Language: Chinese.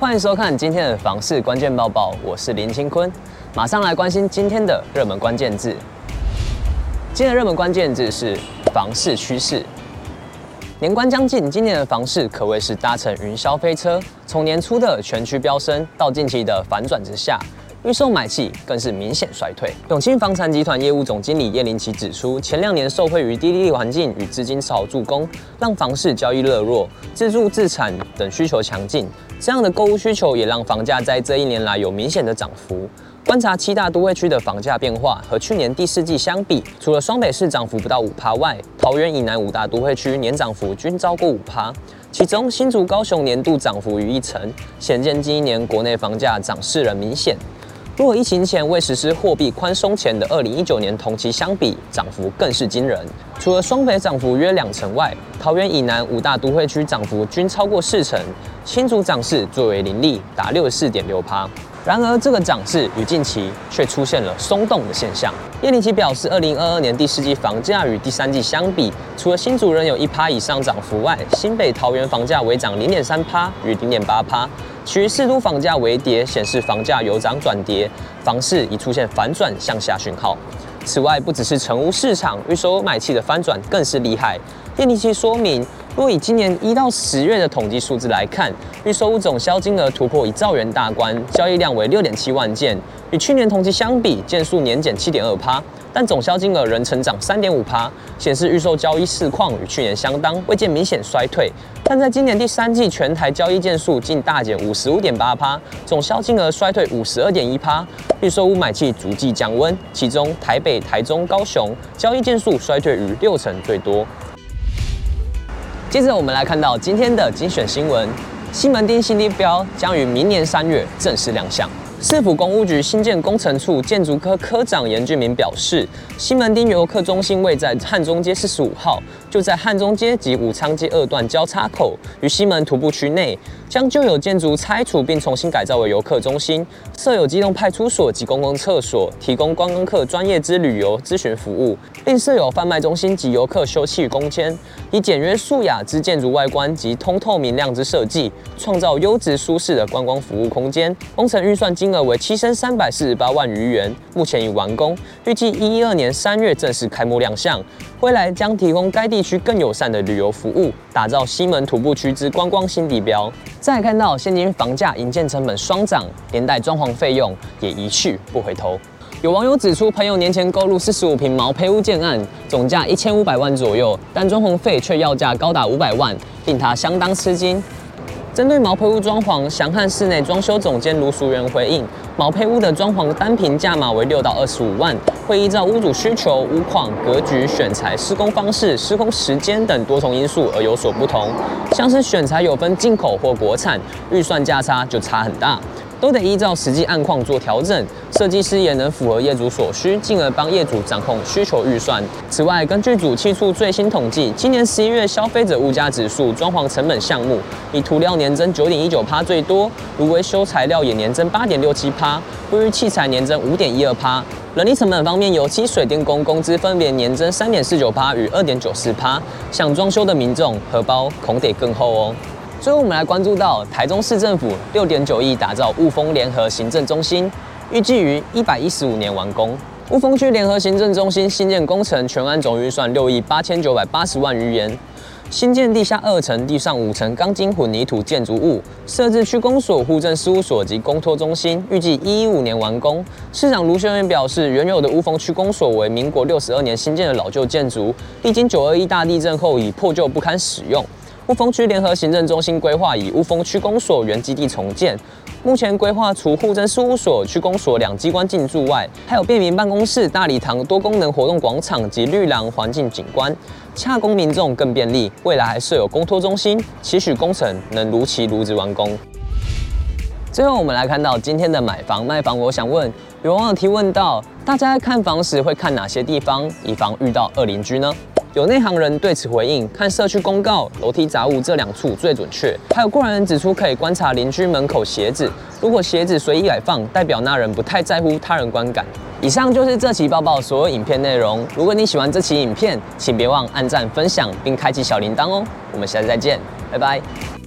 欢迎收看今天的房市关键报报，我是林清坤，马上来关心今天的热门关键字。今天的热门关键字是房市趋势。年关将近，今年的房市可谓是搭乘云霄飞车，从年初的全区飙升到近期的反转之下，预售买气更是明显衰退。永庆房产集团业务总经理叶林奇指出，前两年受惠于低利率环境与资金超助攻，让房市交易热络，自住自产等需求强劲。这样的购物需求也让房价在这一年来有明显的涨幅。观察七大都会区的房价变化，和去年第四季相比，除了双北市涨幅不到五趴外，桃园以南五大都会区年涨幅均超过五趴。其中新竹、高雄年度涨幅逾一成，显见近一年国内房价涨势仍明显。若疫情前未实施货币宽松前的二零一九年同期相比，涨幅更是惊人。除了双北涨幅约两成外，桃园以南五大都会区涨幅均超过四成，新竹涨势最为凌厉，达六十四点六趴。然而，这个涨势与近期却出现了松动的现象。叶林奇表示，二零二二年第四季房价与第三季相比，除了新竹仍有一趴以上涨幅外，新北、桃园房价微涨零点三趴与零点八趴，其余四都房价微跌，显示房价由涨转跌，房市已出现反转向下讯号。此外，不只是成屋市场，预售买气的翻转更是厉害。叶林奇说明。若以今年一到十月的统计数字来看，预售屋总销金额突破一兆元大关，交易量为六点七万件，与去年同期相比，件数年减七点二趴，但总销金额仍成长三点五趴，显示预售交易市况与去年相当，未见明显衰退。但在今年第三季，全台交易件数竟大减五十五点八趴，总销金额衰退五十二点一趴，预售屋买气逐季降温，其中台北、台中、高雄交易件数衰退逾六成最多。接着我们来看到今天的精选新闻：西门町新地标将于明年三月正式亮相。市府公务局新建工程处建筑科科长严俊明表示，西门町游客中心位在汉中街四十五号。就在汉中街及武昌街二段交叉口，于西门徒步区内，将旧有建筑拆除并重新改造为游客中心，设有机动派出所及公共厕所，提供观光客专业之旅游咨询服务，并设有贩卖中心及游客休憩空间，以简约素雅之建筑外观及通透明亮之设计，创造优质舒适的观光服务空间。工程预算金额为七千三百四十八万余元，目前已完工，预计一一二年三月正式开幕亮相。未来将提供该地区更友善的旅游服务，打造西门徒步区之观光新地标。再看到现今房价、营建成本双涨，连带装潢费用也一去不回头。有网友指出，朋友年前购入四十五平毛坯屋建案，总价一千五百万左右，但装潢费却要价高达五百万，令他相当吃惊。针对毛坯屋装潢，祥汉室内装修总监卢淑媛回应：毛坯屋的装潢单坪价码为六到二十五万，会依照屋主需求、屋况、格局、选材、施工方式、施工时间等多重因素而有所不同。像是选材有分进口或国产，预算价差就差很大。都得依照实际案况做调整，设计师也能符合业主所需，进而帮业主掌控需求预算。此外，根据主计处最新统计，今年十一月消费者物价指数装潢成本项目以涂料年增九点一九趴最多，如维修材料也年增八点六七趴，卫浴器材年增五点一二趴。人力成本方面，油漆、水电工工资分别年增三点四九趴与二点九四趴，想装修的民众荷包恐得更厚哦。最后，我们来关注到台中市政府六点九亿打造雾峰联合行政中心，预计于一百一十五年完工。雾峰区联合行政中心新建工程全案总预算六亿八千九百八十万余元，新建地下二层、地上五层钢筋混凝土建筑物，设置区公所、户政事务所及公托中心，预计一一五年完工。市长卢秀燕表示，原有的乌峰区公所为民国六十二年新建的老旧建筑，历经九二一大地震后已破旧不堪使用。乌峰区联合行政中心规划以乌峰区公所原基地重建，目前规划除户政事务所、区公所两机关进驻外，还有便民办公室、大礼堂、多功能活动广场及绿廊环境景观，洽公民众更便利。未来还设有公托中心，期许工程能如期如质完工。最后，我们来看到今天的买房卖房，我想问，有网友提问到，大家在看房时会看哪些地方，以防遇到恶邻居呢？有内行人对此回应：看社区公告、楼梯杂物这两处最准确。还有过来人指出，可以观察邻居门口鞋子，如果鞋子随意摆放，代表那人不太在乎他人观感。以上就是这期报报所有影片内容。如果你喜欢这期影片，请别忘按赞、分享并开启小铃铛哦。我们下次再见，拜拜。